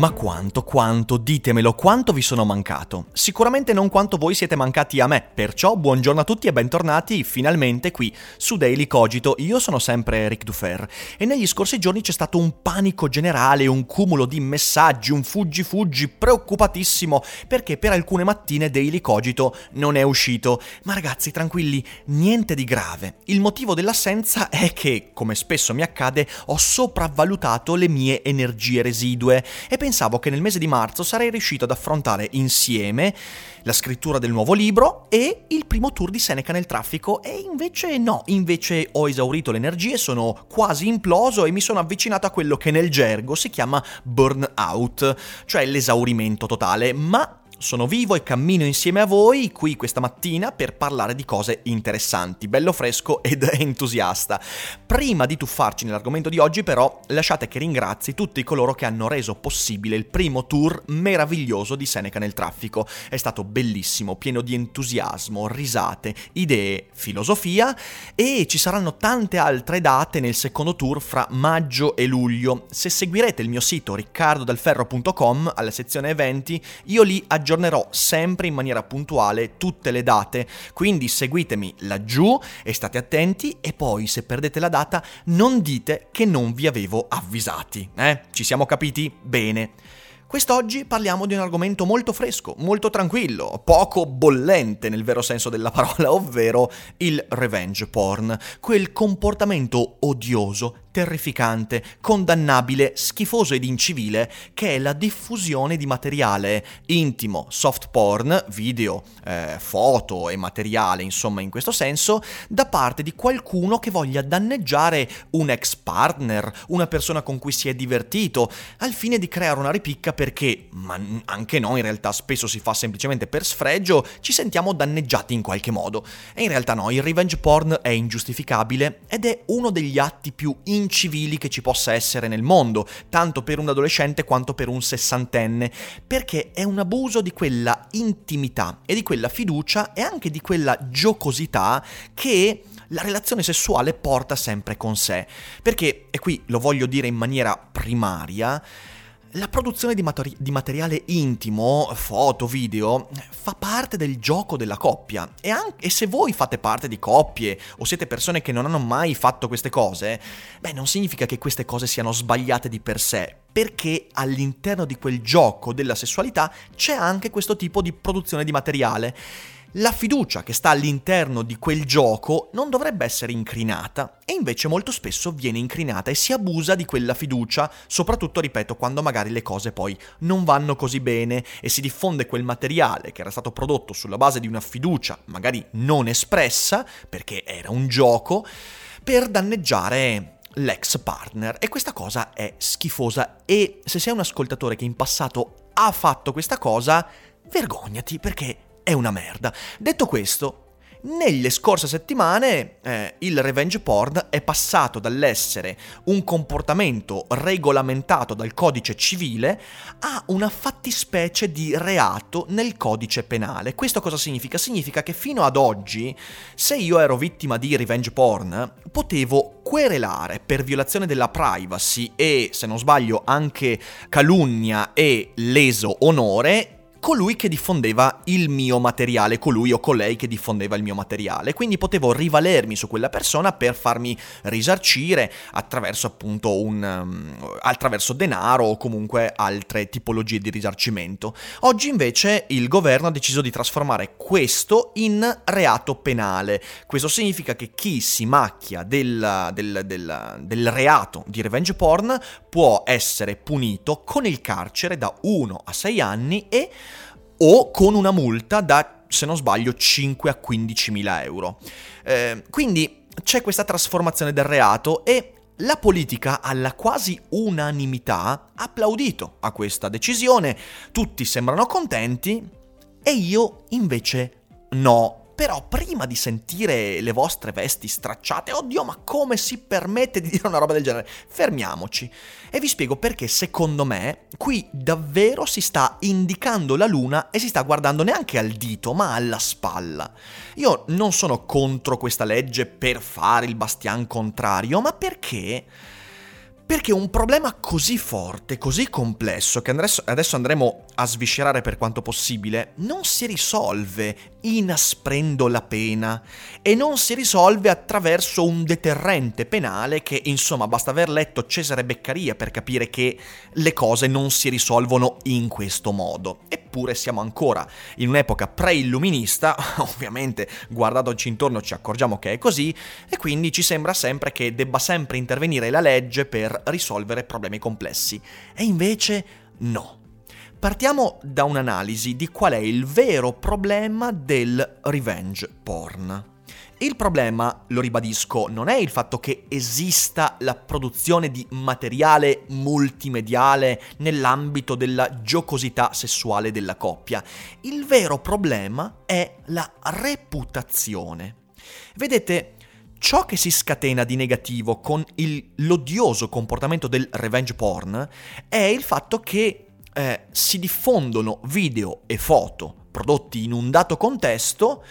Ma quanto, quanto, ditemelo, quanto vi sono mancato? Sicuramente non quanto voi siete mancati a me, perciò buongiorno a tutti e bentornati finalmente qui su Daily Cogito. Io sono sempre Ric Dufer e negli scorsi giorni c'è stato un panico generale, un cumulo di messaggi, un fuggi fuggi preoccupatissimo perché per alcune mattine Daily Cogito non è uscito. Ma ragazzi, tranquilli, niente di grave. Il motivo dell'assenza è che, come spesso mi accade, ho sopravvalutato le mie energie residue e pensavo che nel mese di marzo sarei riuscito ad affrontare insieme la scrittura del nuovo libro e il primo tour di Seneca nel traffico. E invece no, invece ho esaurito le energie, sono quasi imploso e mi sono avvicinato a quello che nel gergo si chiama burnout, cioè l'esaurimento totale, ma sono vivo e cammino insieme a voi qui questa mattina per parlare di cose interessanti, bello fresco ed entusiasta. Prima di tuffarci nell'argomento di oggi però lasciate che ringrazi tutti coloro che hanno reso possibile il primo tour meraviglioso di Seneca nel traffico. È stato bellissimo, pieno di entusiasmo, risate, idee, filosofia e ci saranno tante altre date nel secondo tour fra maggio e luglio. Se seguirete il mio sito riccardodalferro.com alla sezione eventi, io lì aggiornerò aggiornerò sempre in maniera puntuale tutte le date, quindi seguitemi laggiù e state attenti e poi se perdete la data non dite che non vi avevo avvisati, eh? Ci siamo capiti? Bene. Quest'oggi parliamo di un argomento molto fresco, molto tranquillo, poco bollente nel vero senso della parola, ovvero il revenge porn, quel comportamento odioso, terrificante, condannabile, schifoso ed incivile che è la diffusione di materiale intimo, soft porn, video, eh, foto e materiale, insomma in questo senso, da parte di qualcuno che voglia danneggiare un ex partner, una persona con cui si è divertito, al fine di creare una ripicca perché, ma anche noi in realtà spesso si fa semplicemente per sfregio, ci sentiamo danneggiati in qualche modo. E in realtà no, il revenge porn è ingiustificabile ed è uno degli atti più incivili che ci possa essere nel mondo, tanto per un adolescente quanto per un sessantenne, perché è un abuso di quella intimità e di quella fiducia e anche di quella giocosità che la relazione sessuale porta sempre con sé. Perché, e qui lo voglio dire in maniera primaria, la produzione di, materi- di, materiale intimo, foto, video, fa parte del gioco della coppia. E, anche, e, se voi fate parte di coppie o siete persone che non hanno mai fatto queste cose, beh non significa che queste cose siano sbagliate di per sé, perché all'interno di quel gioco della sessualità c'è anche questo tipo di produzione di materiale la fiducia che sta all'interno di quel gioco non dovrebbe essere incrinata e invece molto spesso viene incrinata e si abusa di quella fiducia, soprattutto, ripeto, quando magari le cose poi non vanno così bene e si diffonde quel materiale che era stato prodotto sulla base di una fiducia magari non espressa, perché era un gioco, per danneggiare l'ex partner. E questa cosa è schifosa e se sei un ascoltatore che in passato ha fatto questa cosa, vergognati perché è una merda. Detto questo, nelle scorse settimane eh, il revenge porn è passato dall'essere un comportamento regolamentato dal codice civile a una fattispecie di reato nel codice penale. Questo cosa significa? Significa che fino ad oggi, se io ero vittima di revenge porn, potevo querelare per violazione della privacy e, se non sbaglio, anche calunnia e leso onore colui che diffondeva il mio materiale, colui o colei che diffondeva il mio materiale. Quindi potevo rivalermi su quella persona per farmi risarcire attraverso appunto un um, attraverso denaro o comunque altre tipologie di risarcimento. Oggi invece il governo ha deciso di trasformare questo in reato penale. Questo significa che chi si macchia del, del, del, del reato di revenge porn può essere punito con il carcere da 1 a 6 anni e o con una multa da, se non sbaglio, 5 a 15 mila euro. Eh, quindi c'è questa trasformazione del reato e la politica, alla quasi unanimità, ha applaudito a questa decisione, tutti sembrano contenti e io invece no. Però prima di sentire le vostre vesti stracciate, oddio, ma come si permette di dire una roba del genere? Fermiamoci. E vi spiego perché secondo me qui davvero si sta indicando la luna e si sta guardando neanche al dito, ma alla spalla. Io non sono contro questa legge per fare il bastian contrario, ma perché perché un problema così forte, così complesso, che adesso andremo a sviscerare per quanto possibile, non si risolve inasprendo la pena e non si risolve attraverso un deterrente penale che, insomma, basta aver letto Cesare Beccaria per capire che le cose non si risolvono in questo modo. Eppure siamo ancora in un'epoca pre-illuminista, ovviamente guardandoci intorno ci accorgiamo che è così, e quindi ci sembra sempre che debba sempre intervenire la legge per risolvere problemi complessi. E invece no. Partiamo da un'analisi di qual è il vero problema del revenge porn. Il problema, lo ribadisco, non è il fatto che esista la produzione di materiale multimediale nell'ambito della giocosità sessuale della coppia. Il vero problema è la reputazione. Vedete, Ciò che si scatena di negativo con il, l'odioso comportamento del revenge porn è il fatto che eh, si diffondono video e foto prodotti in un dato contesto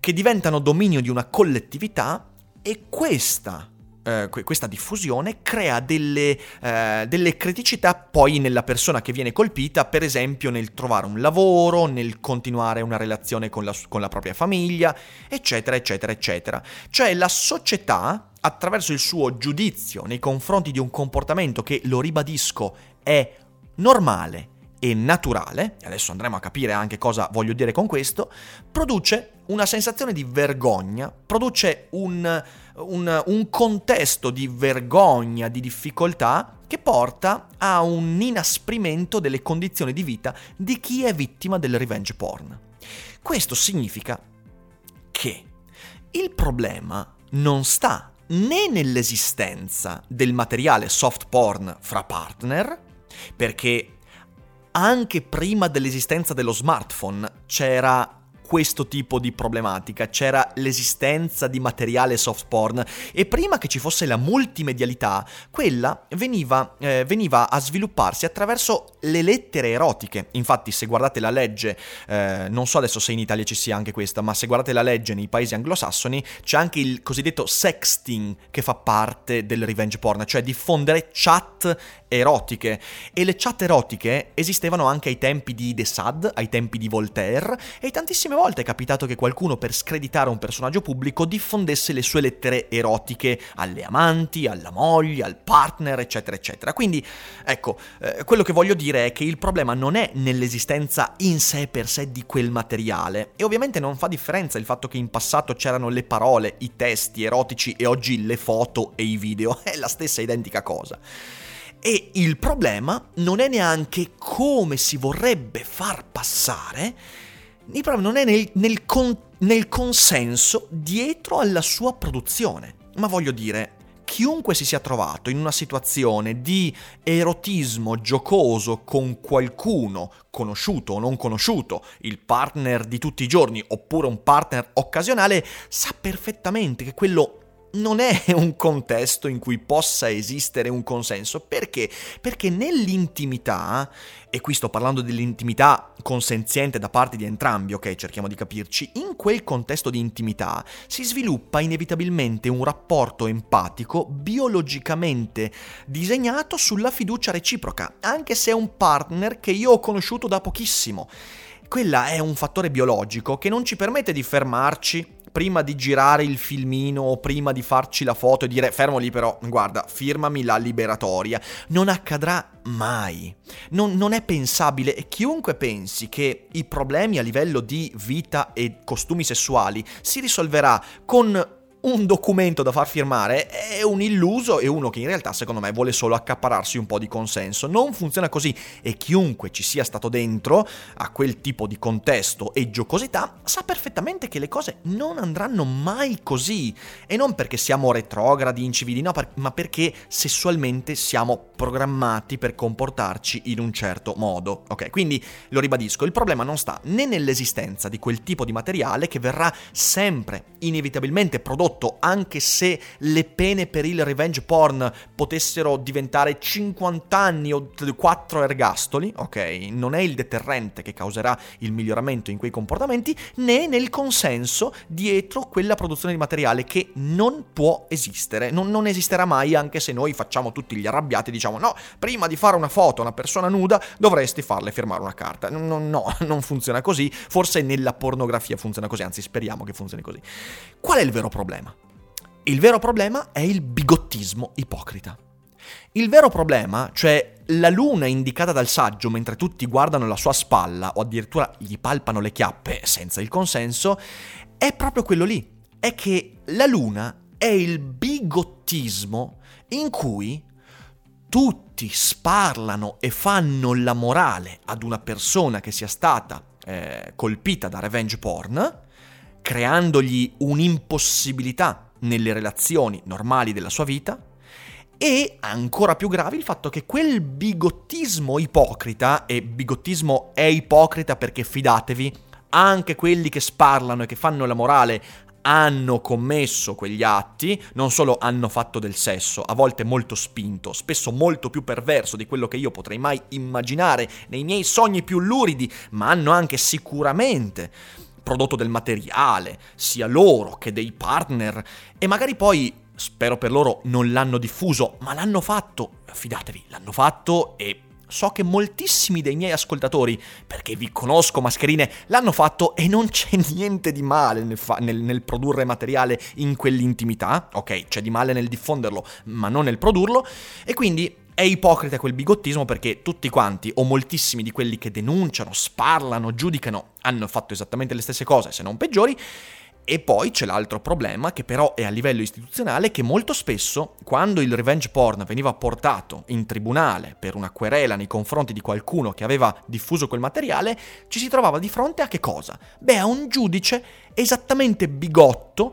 che diventano dominio di una collettività e questa eh, questa diffusione crea delle, eh, delle, criticità poi nella persona che viene colpita, per esempio nel trovare un lavoro, nel continuare una relazione con la, con la propria famiglia, eccetera, eccetera, eccetera. Cioè la società, attraverso il suo giudizio nei confronti di un comportamento che, lo ribadisco, è normale, e naturale, e adesso andremo a capire anche cosa voglio dire con questo, produce una sensazione di vergogna, produce un, un, un contesto di vergogna, di difficoltà che porta a un inasprimento delle condizioni di vita di chi è vittima del revenge porn. Questo significa che il problema non sta né nell'esistenza del materiale soft porn fra partner, perché anche prima dell'esistenza dello smartphone c'era questo tipo di problematica, c'era l'esistenza di materiale soft porn e prima che ci fosse la multimedialità, quella veniva, eh, veniva a svilupparsi attraverso le lettere erotiche. Infatti se guardate la legge, eh, non so adesso se in Italia ci sia anche questa, ma se guardate la legge nei paesi anglosassoni c'è anche il cosiddetto sexting che fa parte del revenge porn, cioè diffondere chat erotiche. E le chat erotiche esistevano anche ai tempi di De Sade, ai tempi di Voltaire e tantissime volte è capitato che qualcuno per screditare un personaggio pubblico diffondesse le sue lettere erotiche alle amanti, alla moglie, al partner, eccetera, eccetera. Quindi, ecco, eh, quello che voglio dire è che il problema non è nell'esistenza in sé per sé di quel materiale e ovviamente non fa differenza il fatto che in passato c'erano le parole, i testi erotici e oggi le foto e i video, è la stessa identica cosa. E il problema non è neanche come si vorrebbe far passare il problema non è nel, nel, con, nel consenso dietro alla sua produzione. Ma voglio dire, chiunque si sia trovato in una situazione di erotismo giocoso con qualcuno, conosciuto o non conosciuto, il partner di tutti i giorni oppure un partner occasionale, sa perfettamente che quello non è un contesto in cui possa esistere un consenso. Perché? Perché nell'intimità, e qui sto parlando dell'intimità consenziente da parte di entrambi, ok, cerchiamo di capirci, in quel contesto di intimità si sviluppa inevitabilmente un rapporto empatico biologicamente disegnato sulla fiducia reciproca, anche se è un partner che io ho conosciuto da pochissimo. quella è un fattore biologico che non ci permette di fermarci prima di girare il filmino o prima di farci la foto e dire fermo lì però, guarda, firmami la liberatoria. Non accadrà mai. Non, non, è pensabile e chiunque pensi che i problemi a livello di vita e costumi sessuali si risolverà con un documento da far firmare è un illuso e uno che in realtà secondo me vuole solo accapararsi un po' di consenso. Non funziona così e chiunque ci sia stato dentro a quel tipo di contesto e giocosità sa perfettamente che le cose non andranno mai così e non perché siamo retrogradi, incivili, no, ma perché sessualmente siamo programmati per comportarci in un certo modo. Ok, quindi lo ribadisco, il problema non sta né nell'esistenza di quel tipo di materiale che verrà sempre inevitabilmente prodotto prodotto, anche se le pene per il revenge porn potessero diventare 50 anni o 4 ergastoli, ok? Non è il deterrente che causerà il miglioramento in quei comportamenti, né nel consenso dietro quella produzione di materiale che non può esistere, non, non esisterà mai anche se noi facciamo tutti gli arrabbiati e diciamo no, prima di fare una foto a una persona nuda dovresti farle firmare una carta. No, no, non funziona così, forse nella pornografia funziona così, anzi speriamo che funzioni così. Qual è il vero problema? Il vero problema è il bigottismo ipocrita. Il vero problema, cioè la luna indicata dal saggio mentre tutti guardano la sua spalla o addirittura gli palpano le chiappe senza il consenso, è proprio quello lì. È che la luna è il bigottismo in cui tutti sparlano e fanno la morale ad una persona che sia stata eh, colpita da revenge porn, creandogli un'impossibilità nelle relazioni normali della sua vita e ancora più grave il fatto che quel bigottismo ipocrita, e bigottismo è ipocrita perché fidatevi, anche quelli che sparlano e che fanno la morale hanno commesso quegli atti, non solo hanno fatto del sesso, a volte molto spinto, spesso molto più perverso di quello che io potrei mai immaginare nei miei sogni più luridi, ma hanno anche sicuramente prodotto del materiale, sia loro che dei partner, e magari poi, spero per loro, non l'hanno diffuso, ma l'hanno fatto, fidatevi, l'hanno fatto e so che moltissimi dei miei ascoltatori, perché vi conosco mascherine, l'hanno fatto e non c'è niente di male nel, fa- nel, nel, produrre materiale in quell'intimità, ok, c'è di male nel diffonderlo, ma non nel produrlo, e quindi è ipocrita quel bigottismo perché tutti quanti, o moltissimi di quelli che denunciano, sparlano, giudicano, hanno fatto esattamente le stesse cose, se non peggiori, e poi c'è l'altro problema, che però è a livello istituzionale, che molto spesso, quando il revenge porn veniva portato in tribunale per una querela nei confronti di qualcuno che aveva diffuso quel materiale, ci si trovava di fronte a che cosa? Beh, a un giudice esattamente bigotto,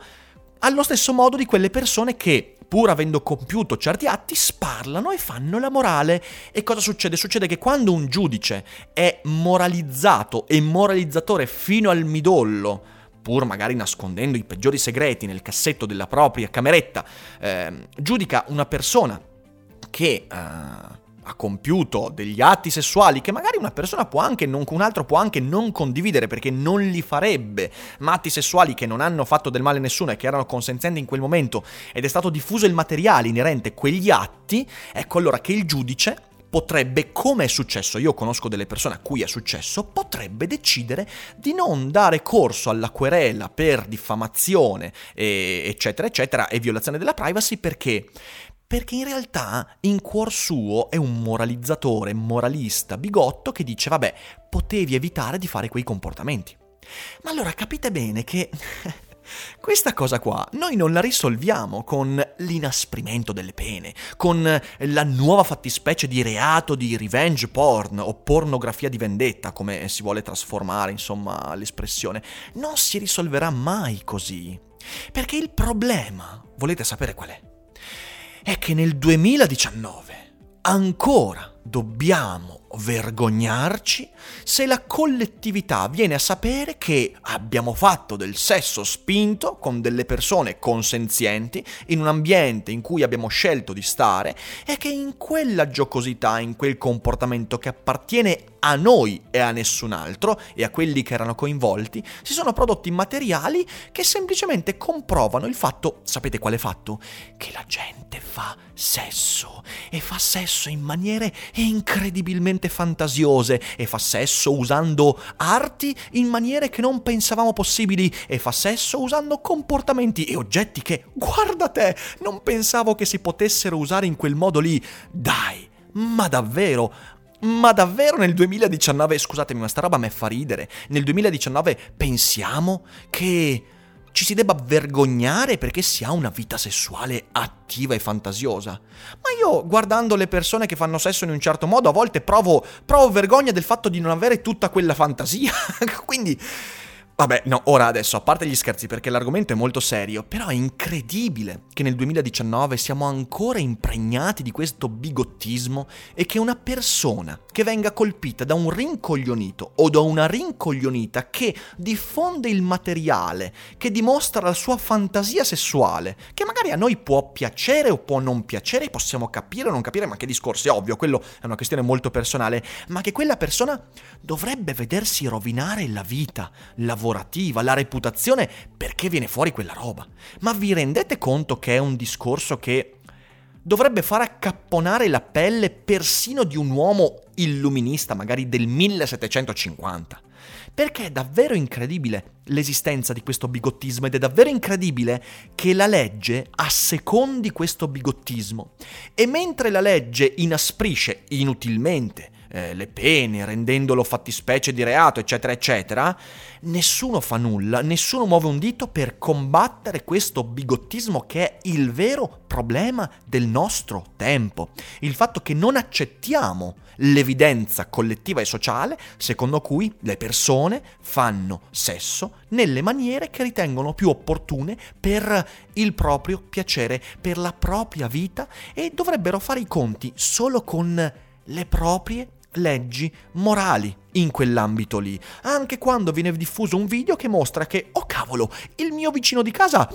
allo stesso modo di quelle persone che pur avendo compiuto certi atti, sparlano e fanno la morale. E cosa succede? Succede che quando un giudice è moralizzato e moralizzatore fino al midollo, pur magari nascondendo i peggiori segreti nel cassetto della propria cameretta, eh, giudica una persona che... Eh, ha compiuto degli atti sessuali che magari una persona può anche non, un altro può anche non condividere perché non li farebbe, ma atti sessuali che non hanno fatto del male a nessuno e che erano consenzienti in quel momento ed è stato diffuso il materiale inerente a quegli atti, ecco allora che il giudice potrebbe, come è successo, io conosco delle persone a cui è successo, potrebbe decidere di non dare corso alla querela per diffamazione, eccetera, eccetera, e violazione della privacy perché perché in realtà in cuor suo è un moralizzatore, moralista, bigotto che dice vabbè, potevi evitare di fare quei comportamenti. Ma allora capite bene che questa cosa qua noi non la risolviamo con l'inasprimento delle pene, con la nuova fattispecie di reato di revenge porn o pornografia di vendetta, come si vuole trasformare insomma l'espressione. Non si risolverà mai così. Perché il problema, volete sapere qual è? È che nel 2019 ancora dobbiamo vergognarci se la collettività viene a sapere che abbiamo fatto del sesso spinto con delle persone consenzienti in un ambiente in cui abbiamo scelto di stare e che in quella giocosità, in quel comportamento che appartiene a noi e a nessun altro e a quelli che erano coinvolti, si sono prodotti materiali che semplicemente comprovano il fatto, sapete quale fatto? Che la gente fa sesso e fa sesso in maniere e incredibilmente fantasiose e fa sesso usando arti in maniere che non pensavamo possibili e fa sesso usando comportamenti e oggetti che, guarda te, non pensavo che si potessero usare in quel modo lì. Dai, ma davvero? Ma davvero nel 2019, scusatemi, ma sta roba me fa ridere. Nel 2019 pensiamo che ci si debba vergognare perché si ha una vita sessuale attiva e fantasiosa. Ma io, guardando le persone che fanno sesso in un certo modo, a volte provo, provo vergogna del fatto di non avere tutta quella fantasia. Quindi Vabbè, no, ora adesso, a parte gli scherzi perché l'argomento è molto serio, però è incredibile che nel 2019 siamo ancora impregnati di questo bigottismo e che una persona che venga colpita da un rincoglionito o da una rincoglionita che diffonde il materiale, che dimostra la sua fantasia sessuale, che magari a noi può piacere o può non piacere, possiamo capire o non capire, ma che discorso è ovvio, quello è una questione molto personale, ma che quella persona dovrebbe vedersi rovinare la vita, la lavorativa, la reputazione, perché viene fuori quella roba. Ma vi rendete conto che è un discorso che dovrebbe far accapponare la pelle persino di un uomo illuminista, magari del 1750? Perché è davvero incredibile l'esistenza di questo bigottismo ed è davvero incredibile che la legge assecondi questo bigottismo. E mentre la legge inasprisce inutilmente eh, le pene, rendendolo fattispecie di reato, eccetera, eccetera, nessuno fa nulla, nessuno muove un dito per combattere questo bigottismo che è il vero problema del nostro tempo. Il fatto che non accettiamo l'evidenza collettiva e sociale secondo cui le persone fanno sesso nelle maniere che ritengono più opportune per il proprio piacere, per la propria vita e dovrebbero fare i conti solo con le proprie leggi morali in quell'ambito lì, anche quando viene diffuso un video che mostra che, oh cavolo, il mio vicino di casa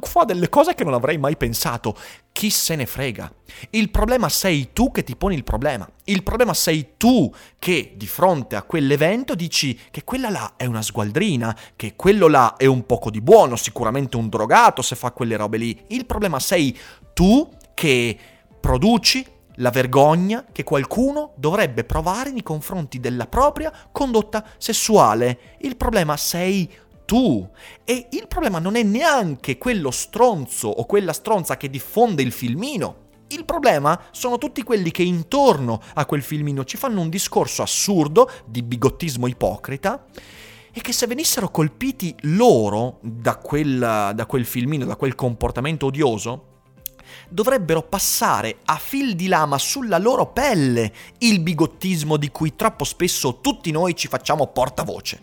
fa delle cose che non avrei mai pensato. Chi se ne frega? Il problema sei tu che ti poni il problema. Il problema sei tu che di fronte a quell'evento dici che quella là è una sgualdrina, che quello là è un poco di buono, sicuramente un drogato se fa quelle robe lì. Il problema sei tu che produci la vergogna che qualcuno dovrebbe provare nei confronti della propria condotta sessuale. Il problema sei tu. E il problema non è neanche quello stronzo o quella stronza che diffonde il filmino. Il problema sono tutti quelli che intorno a quel filmino ci fanno un discorso assurdo di bigottismo ipocrita e che se venissero colpiti loro da quel, da quel filmino, da quel comportamento odioso, dovrebbero passare a fil di lama sulla loro pelle il bigottismo di cui troppo spesso tutti noi ci facciamo portavoce.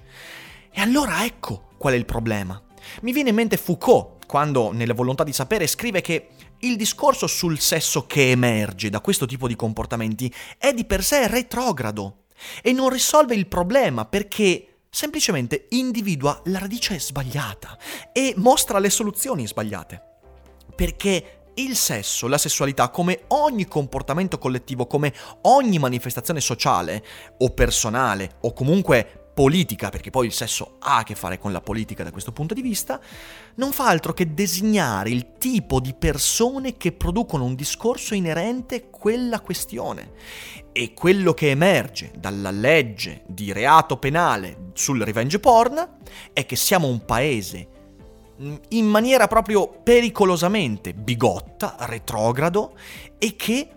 E allora ecco qual è il problema. Mi viene in mente Foucault, quando nella volontà di sapere scrive che il discorso sul sesso che emerge da questo tipo di comportamenti è di per sé retrogrado e non risolve il problema perché semplicemente individua la radice sbagliata e mostra le soluzioni sbagliate. Perché il sesso, la sessualità, come ogni comportamento collettivo, come ogni manifestazione sociale o personale o comunque politica, perché poi il sesso ha a che fare con la politica da questo punto di vista, non fa altro che designare il tipo di persone che producono un discorso inerente a quella questione. E quello che emerge dalla legge di reato penale sul revenge porn è che siamo un paese in maniera proprio pericolosamente bigotta, retrogrado e che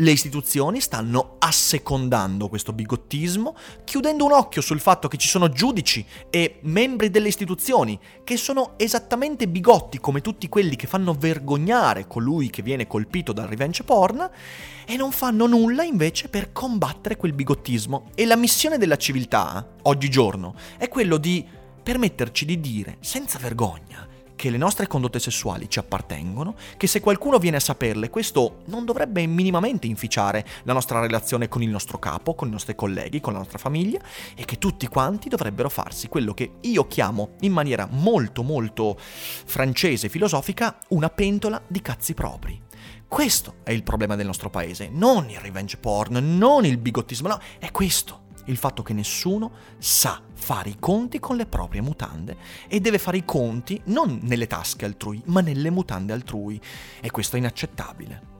le istituzioni stanno assecondando questo bigottismo, chiudendo un occhio sul fatto che ci sono giudici e membri delle istituzioni che sono esattamente bigotti come tutti quelli che fanno vergognare colui che viene colpito dal revenge porn e non fanno nulla invece per combattere quel bigottismo. E la missione della civiltà, oggigiorno, è quello di permetterci di dire senza vergogna che le nostre condotte sessuali ci appartengono, che se qualcuno viene a saperle questo non dovrebbe minimamente inficiare la nostra relazione con il nostro capo, con i nostri colleghi, con la nostra famiglia e che tutti quanti dovrebbero farsi quello che io chiamo in maniera molto molto francese e filosofica una pentola di cazzi propri. Questo è il problema del nostro paese, non il revenge porn, non il bigottismo, no, è questo il fatto che nessuno sa fare i conti con le proprie mutande e deve fare i conti non nelle tasche altrui, ma nelle mutande altrui. E questo è inaccettabile.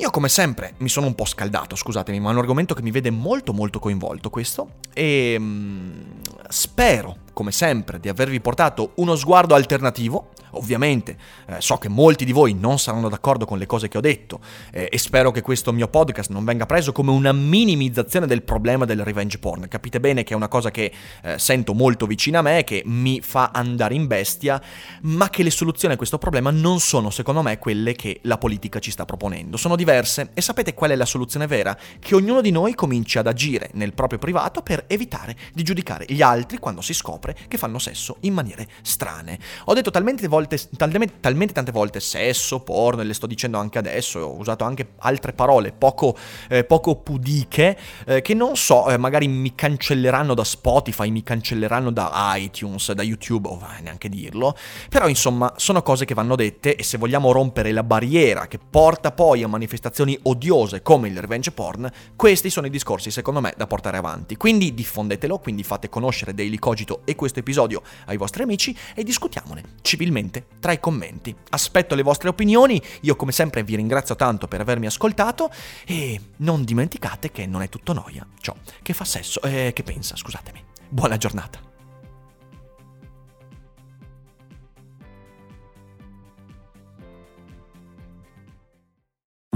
Io come sempre mi sono un po' scaldato, scusatemi, ma è un argomento che mi vede molto molto coinvolto questo e mm, spero come sempre, di avervi portato uno sguardo alternativo. Ovviamente eh, so che molti di voi non saranno d'accordo con le cose che ho detto eh, e spero che questo mio podcast non venga preso come una minimizzazione del problema del revenge porn. Capite bene che è una cosa che eh, sento molto vicina a me, che mi fa andare in bestia, ma che le soluzioni a questo problema non sono secondo me quelle che la politica ci sta proponendo. Sono diverse e sapete qual è la soluzione vera? Che ognuno di noi cominci ad agire nel proprio privato per evitare di giudicare gli altri quando si scopre che fanno sesso in maniere strane. Ho detto talmente, volte, talmente, talmente tante volte sesso, porno, e le sto dicendo anche adesso, ho usato anche altre parole poco, eh, poco pudiche, eh, che non so, eh, magari mi cancelleranno da Spotify, mi cancelleranno da iTunes, da YouTube, o oh, neanche dirlo, però insomma sono cose che vanno dette e se vogliamo rompere la barriera che porta poi a manifestazioni odiose come il revenge porn, questi sono i discorsi secondo me da portare avanti. Quindi diffondetelo, quindi fate conoscere Daily Cogito e questo episodio ai vostri amici e discutiamone civilmente tra i commenti. Aspetto le vostre opinioni, io come sempre vi ringrazio tanto per avermi ascoltato e non dimenticate che non è tutto noia ciò che fa sesso, eh, che pensa, scusatemi. Buona giornata.